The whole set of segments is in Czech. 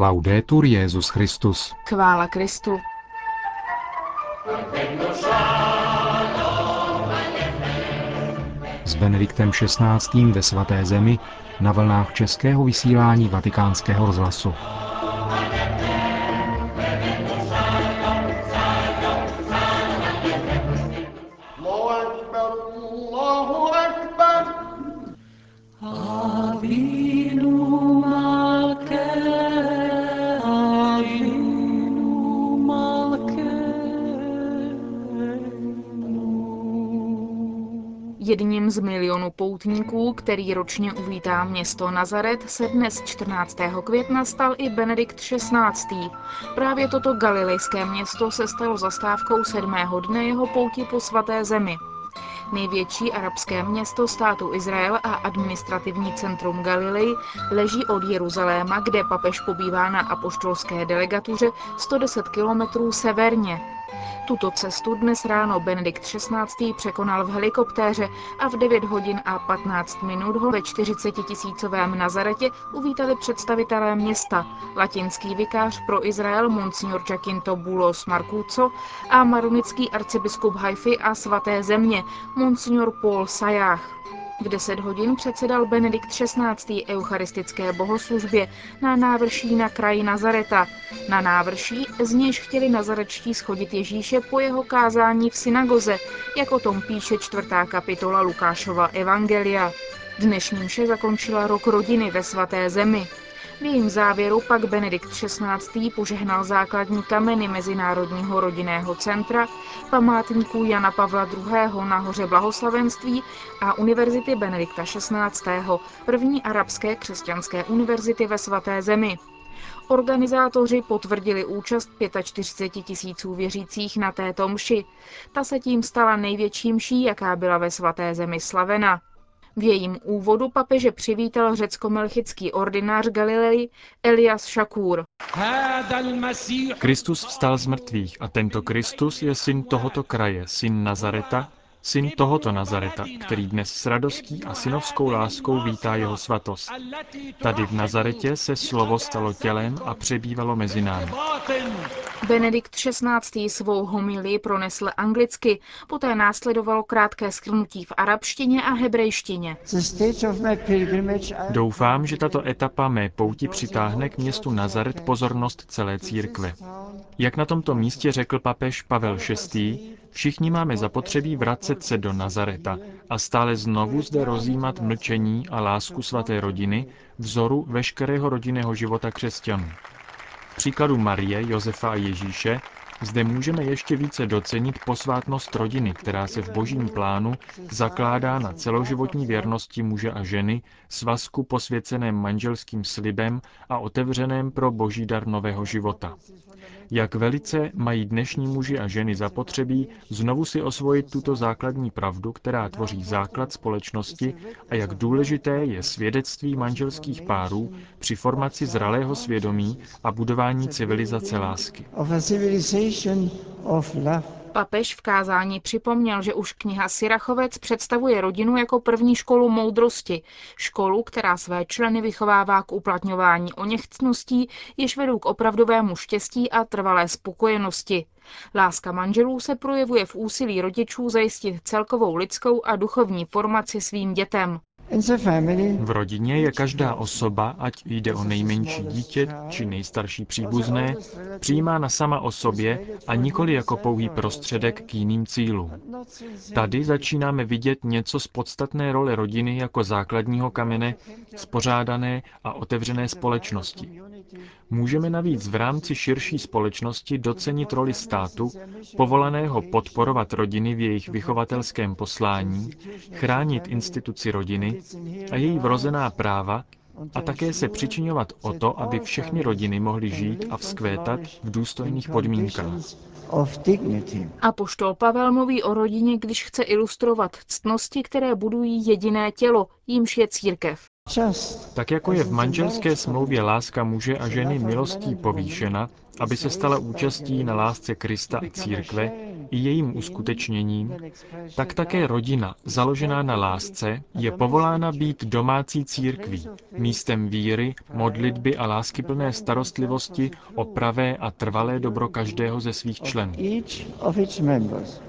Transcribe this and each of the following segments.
Laudetur Jezus Christus. Chvála Kristu. S Benediktem XVI. ve svaté zemi na vlnách českého vysílání vatikánského rozhlasu. Z milionů poutníků, který ročně uvítá město Nazaret, se dnes 14. května stal i Benedikt XVI. Právě toto galilejské město se stalo zastávkou sedmého dne jeho pouti po svaté zemi. Největší arabské město státu Izrael a administrativní centrum Galilei leží od Jeruzaléma, kde papež pobývá na apoštolské delegatuře 110 kilometrů severně. Tuto cestu dnes ráno Benedikt XVI. překonal v helikoptéře a v 9 hodin a 15 minut ho ve 40 tisícovém Nazaretě uvítali představitelé města, latinský vikář pro Izrael Monsignor Jacinto Bulos Marcuco a maronický arcibiskup Haify a svaté země Monsignor Paul Sayach. V 10 hodin předsedal Benedikt XVI. eucharistické bohoslužbě na návrší na kraji Nazareta. Na návrší, z nějž chtěli nazarečtí schodit Ježíše po jeho kázání v synagoze, jak o tom píše čtvrtá kapitola Lukášova Evangelia. Dnešní mše zakončila rok rodiny ve svaté zemi. V jejím závěru pak Benedikt XVI. požehnal základní kameny Mezinárodního rodinného centra, památníků Jana Pavla II. na hoře Blahoslavenství a Univerzity Benedikta XVI. první arabské křesťanské univerzity ve svaté zemi. Organizátoři potvrdili účast 45 tisíců věřících na této mši. Ta se tím stala největší mší, jaká byla ve svaté zemi slavena. V jejím úvodu papeže přivítal řecko-melchický ordinář Galilei Elias Shakur. Kristus vstal z mrtvých a tento Kristus je syn tohoto kraje, syn Nazareta, syn tohoto Nazareta, který dnes s radostí a synovskou láskou vítá jeho svatost. Tady v Nazaretě se slovo stalo tělem a přebývalo mezi námi. Benedikt XVI. svou homilii pronesl anglicky, poté následovalo krátké schrnutí v arabštině a hebrejštině. Doufám, že tato etapa mé pouti přitáhne k městu Nazaret pozornost celé církve. Jak na tomto místě řekl papež Pavel VI., všichni máme zapotřebí vracet se do Nazareta a stále znovu zde rozjímat mlčení a lásku svaté rodiny, vzoru veškerého rodinného života křesťanů příkladu Marie, Josefa a Ježíše zde můžeme ještě více docenit posvátnost rodiny, která se v božím plánu zakládá na celoživotní věrnosti muže a ženy, svazku posvěceném manželským slibem a otevřeném pro boží dar nového života. Jak velice mají dnešní muži a ženy zapotřebí znovu si osvojit tuto základní pravdu, která tvoří základ společnosti a jak důležité je svědectví manželských párů při formaci zralého svědomí a budování civilizace lásky. Papež v kázání připomněl, že už kniha Sirachovec představuje rodinu jako první školu moudrosti, školu, která své členy vychovává k uplatňování oněchcností, jež vedou k opravdovému štěstí a trvalé spokojenosti. Láska manželů se projevuje v úsilí rodičů zajistit celkovou lidskou a duchovní formaci svým dětem. V rodině je každá osoba, ať jde o nejmenší dítě či nejstarší příbuzné, přijímána sama o sobě a nikoli jako pouhý prostředek k jiným cílům. Tady začínáme vidět něco z podstatné role rodiny jako základního kamene spořádané a otevřené společnosti. Můžeme navíc v rámci širší společnosti docenit roli státu, povolaného podporovat rodiny v jejich vychovatelském poslání, chránit instituci rodiny a její vrozená práva a také se přičinovat o to, aby všechny rodiny mohly žít a vzkvétat v důstojných podmínkách. A poštol Pavel mluví o rodině, když chce ilustrovat ctnosti, které budují jediné tělo, jímž je církev. Tak jako je v manželské smlouvě láska muže a ženy milostí povýšena, aby se stala účastí na lásce Krista a církve, i jejím uskutečněním, tak také rodina, založená na lásce, je povolána být domácí církví, místem víry, modlitby a láskyplné starostlivosti o pravé a trvalé dobro každého ze svých členů.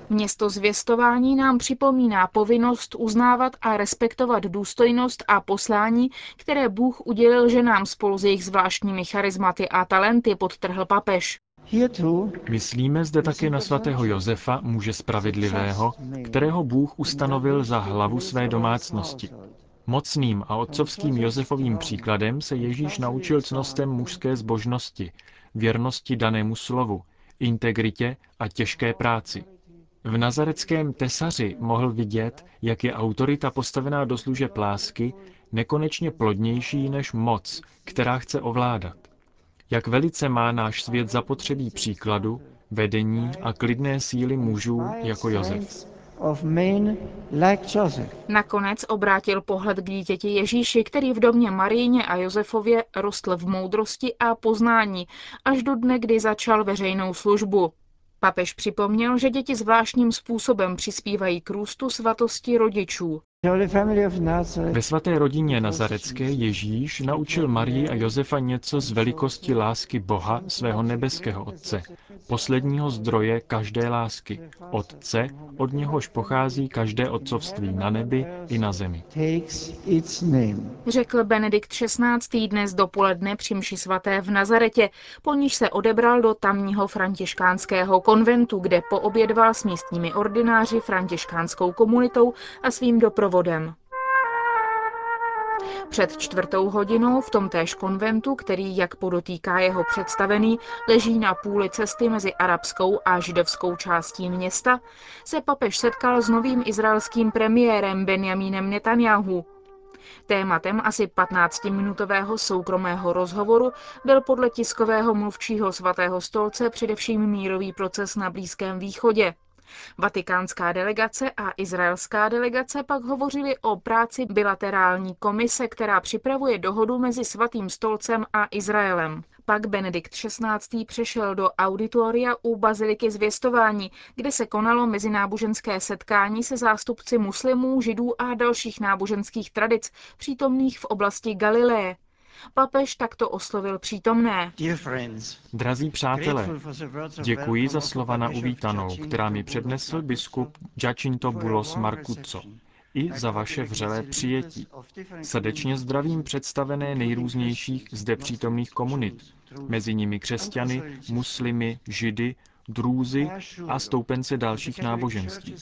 Město zvěstování nám připomíná povinnost uznávat a respektovat důstojnost a poslání, které Bůh udělil ženám spolu s jejich zvláštními charizmaty a talenty, podtrhl papež. Myslíme zde také na svatého Josefa, muže spravedlivého, kterého Bůh ustanovil za hlavu své domácnosti. Mocným a otcovským Josefovým příkladem se Ježíš naučil cnostem mužské zbožnosti, věrnosti danému slovu, integritě a těžké práci. V nazareckém tesaři mohl vidět, jak je autorita postavená do služeb lásky nekonečně plodnější než moc, která chce ovládat. Jak velice má náš svět zapotřebí příkladu, vedení a klidné síly mužů jako Josef. Nakonec obrátil pohled k dítěti Ježíši, který v domě Maríně a Josefově rostl v moudrosti a poznání, až do dne, kdy začal veřejnou službu. Papež připomněl, že děti zvláštním způsobem přispívají k růstu svatosti rodičů. Ve svaté rodině nazarecké Ježíš naučil Marii a Josefa něco z velikosti lásky Boha, svého nebeského Otce, posledního zdroje každé lásky, Otce, od něhož pochází každé otcovství na nebi i na zemi. Řekl Benedikt XVI. dnes dopoledne při mši svaté v Nazaretě, po níž se odebral do tamního františkánského konventu, kde poobědval s místními ordináři, františkánskou komunitou a svým doprovodem doprovodem. Před čtvrtou hodinou v tomtéž konventu, který, jak podotýká jeho představený, leží na půli cesty mezi arabskou a židovskou částí města, se papež setkal s novým izraelským premiérem Benjamínem Netanyahu. Tématem asi 15-minutového soukromého rozhovoru byl podle tiskového mluvčího svatého stolce především mírový proces na Blízkém východě. Vatikánská delegace a izraelská delegace pak hovořili o práci bilaterální komise, která připravuje dohodu mezi Svatým stolcem a Izraelem. Pak Benedikt XVI. přešel do auditoria u Baziliky zvěstování, kde se konalo mezináboženské setkání se zástupci muslimů, židů a dalších náboženských tradic přítomných v oblasti Galileje. Papež takto oslovil přítomné. Drazí přátelé, děkuji za slova na uvítanou, která mi přednesl biskup Giacinto Bulos Marcucco i za vaše vřelé přijetí. Srdečně zdravím představené nejrůznějších zde přítomných komunit, mezi nimi křesťany, muslimy, židy, drůzy a stoupence dalších náboženství.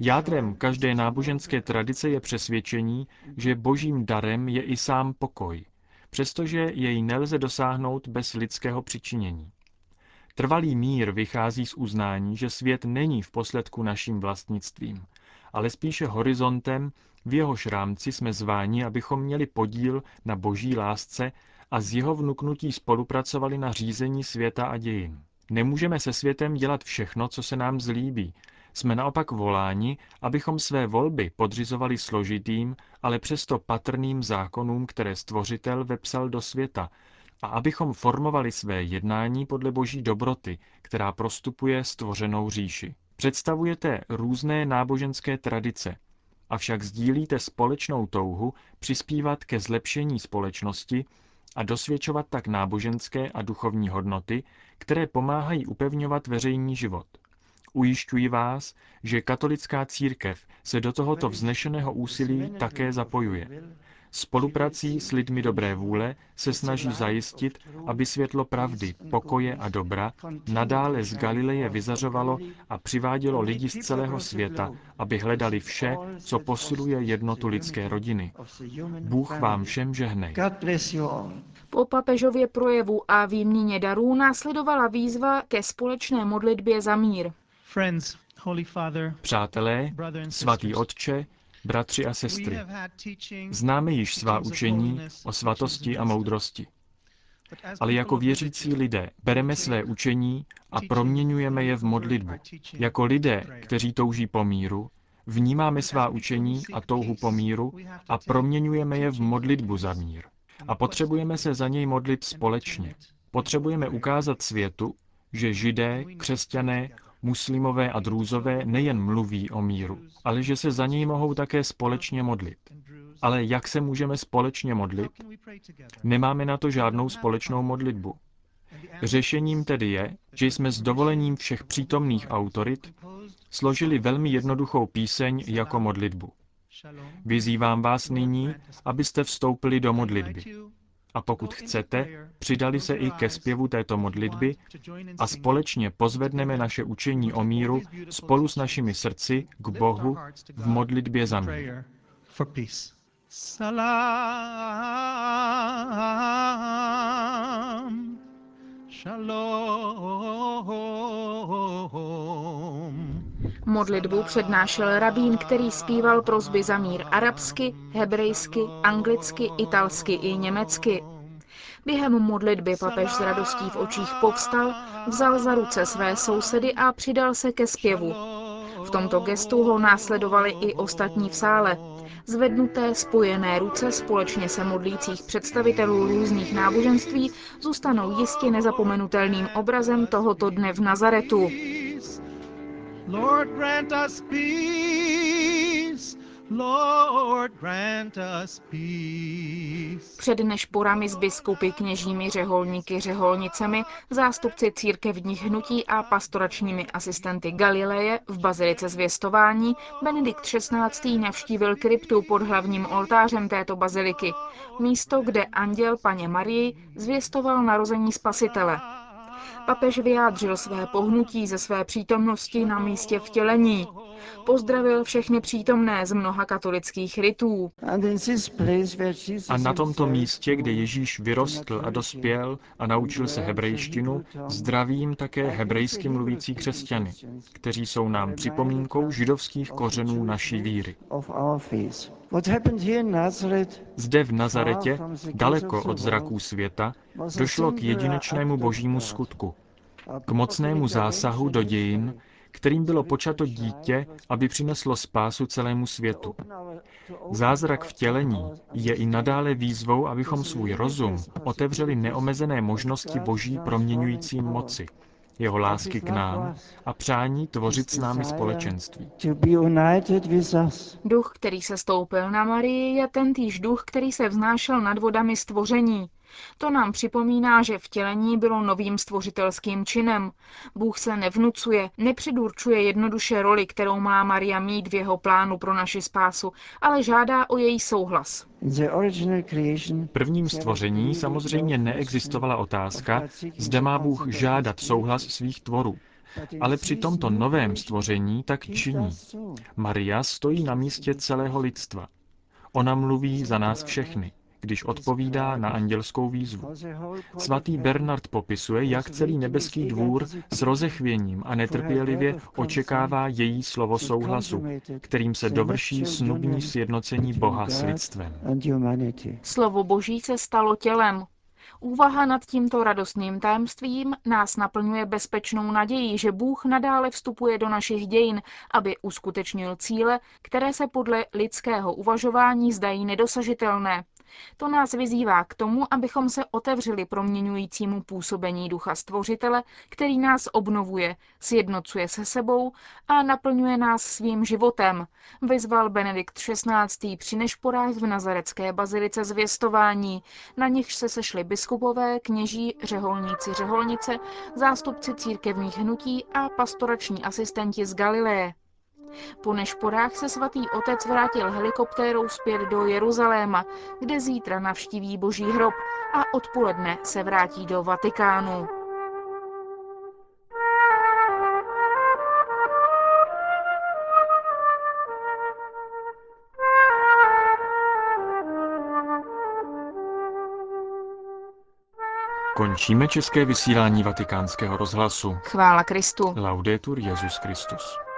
Jádrem každé náboženské tradice je přesvědčení, že božím darem je i sám pokoj, přestože jej nelze dosáhnout bez lidského přičinění. Trvalý mír vychází z uznání, že svět není v posledku naším vlastnictvím, ale spíše horizontem, v jehož rámci jsme zváni, abychom měli podíl na boží lásce a z jeho vnuknutí spolupracovali na řízení světa a dějin. Nemůžeme se světem dělat všechno, co se nám zlíbí, jsme naopak voláni, abychom své volby podřizovali složitým, ale přesto patrným zákonům, které Stvořitel vepsal do světa, a abychom formovali své jednání podle boží dobroty, která prostupuje stvořenou říši. Představujete různé náboženské tradice, avšak sdílíte společnou touhu přispívat ke zlepšení společnosti a dosvědčovat tak náboženské a duchovní hodnoty, které pomáhají upevňovat veřejný život. Ujišťuji vás, že katolická církev se do tohoto vznešeného úsilí také zapojuje. Spoluprací s lidmi dobré vůle se snaží zajistit, aby světlo pravdy, pokoje a dobra nadále z Galileje vyzařovalo a přivádělo lidi z celého světa, aby hledali vše, co posiluje jednotu lidské rodiny. Bůh vám všem žehnej. Po papežově projevu a výměně darů následovala výzva ke společné modlitbě za mír. Přátelé, svatý otče, bratři a sestry, známe již svá učení o svatosti a moudrosti. Ale jako věřící lidé bereme své učení a proměňujeme je v modlitbu. Jako lidé, kteří touží po míru, vnímáme svá učení a touhu po míru a proměňujeme je v modlitbu za mír. A potřebujeme se za něj modlit společně. Potřebujeme ukázat světu, že židé, křesťané, Muslimové a drůzové nejen mluví o míru, ale že se za něj mohou také společně modlit. Ale jak se můžeme společně modlit? Nemáme na to žádnou společnou modlitbu. Řešením tedy je, že jsme s dovolením všech přítomných autorit složili velmi jednoduchou píseň jako modlitbu. Vyzývám vás nyní, abyste vstoupili do modlitby. A pokud chcete, přidali se i ke zpěvu této modlitby a společně pozvedneme naše učení o míru spolu s našimi srdci k Bohu v modlitbě za mír. Salam, shalom. Modlitbu přednášel rabín, který zpíval prozby za mír arabsky, hebrejsky, anglicky, italsky i německy. Během modlitby papež s radostí v očích povstal, vzal za ruce své sousedy a přidal se ke zpěvu. V tomto gestu ho následovali i ostatní v sále. Zvednuté spojené ruce společně se modlících představitelů různých náboženství zůstanou jistě nezapomenutelným obrazem tohoto dne v Nazaretu. Lord, grant us peace. Lord, grant us peace. Před nešporami s biskupy, kněžími, řeholníky, řeholnicemi, zástupci církevních hnutí a pastoračními asistenty Galileje v bazilice zvěstování Benedikt XVI. navštívil kryptu pod hlavním oltářem této baziliky, místo, kde anděl paně Marii zvěstoval narození spasitele. Papež vyjádřil své pohnutí ze své přítomnosti na místě vtělení. Pozdravil všechny přítomné z mnoha katolických rytů. A na tomto místě, kde Ježíš vyrostl a dospěl a naučil se hebrejštinu, zdravím také hebrejsky mluvící křesťany, kteří jsou nám připomínkou židovských kořenů naší víry. Zde v Nazaretě, daleko od zraků světa, došlo k jedinečnému božímu skutku, k mocnému zásahu do dějin, kterým bylo počato dítě, aby přineslo spásu celému světu. Zázrak vtělení je i nadále výzvou, abychom svůj rozum otevřeli neomezené možnosti boží proměňující moci, jeho lásky k nám a přání tvořit s námi společenství. Duch, který se stoupil na Marii, je tentýž duch, který se vznášel nad vodami stvoření. To nám připomíná, že vtělení bylo novým stvořitelským činem. Bůh se nevnucuje, nepředurčuje jednoduše roli, kterou má Maria mít v jeho plánu pro naši spásu, ale žádá o její souhlas. V prvním stvoření samozřejmě neexistovala otázka, zda má Bůh žádat souhlas svých tvorů. Ale při tomto novém stvoření tak činí. Maria stojí na místě celého lidstva. Ona mluví za nás všechny když odpovídá na andělskou výzvu. Svatý Bernard popisuje, jak celý nebeský dvůr s rozechvěním a netrpělivě očekává její slovo souhlasu, kterým se dovrší snubní sjednocení Boha s lidstvem. Slovo Boží se stalo tělem, Úvaha nad tímto radostným tajemstvím nás naplňuje bezpečnou nadějí, že Bůh nadále vstupuje do našich dějin, aby uskutečnil cíle, které se podle lidského uvažování zdají nedosažitelné. To nás vyzývá k tomu, abychom se otevřeli proměňujícímu působení ducha stvořitele, který nás obnovuje, sjednocuje se sebou a naplňuje nás svým životem, vyzval Benedikt XVI. při nešporách v Nazarecké bazilice zvěstování, na nichž se sešli biskupové, kněží, řeholníci, řeholnice, zástupci církevních hnutí a pastorační asistenti z Galileje. Po nešporách se svatý otec vrátil helikoptérou zpět do Jeruzaléma, kde zítra navštíví boží hrob a odpoledne se vrátí do Vatikánu. Končíme české vysílání vatikánského rozhlasu. Chvála Kristu. Laudetur Jezus Christus.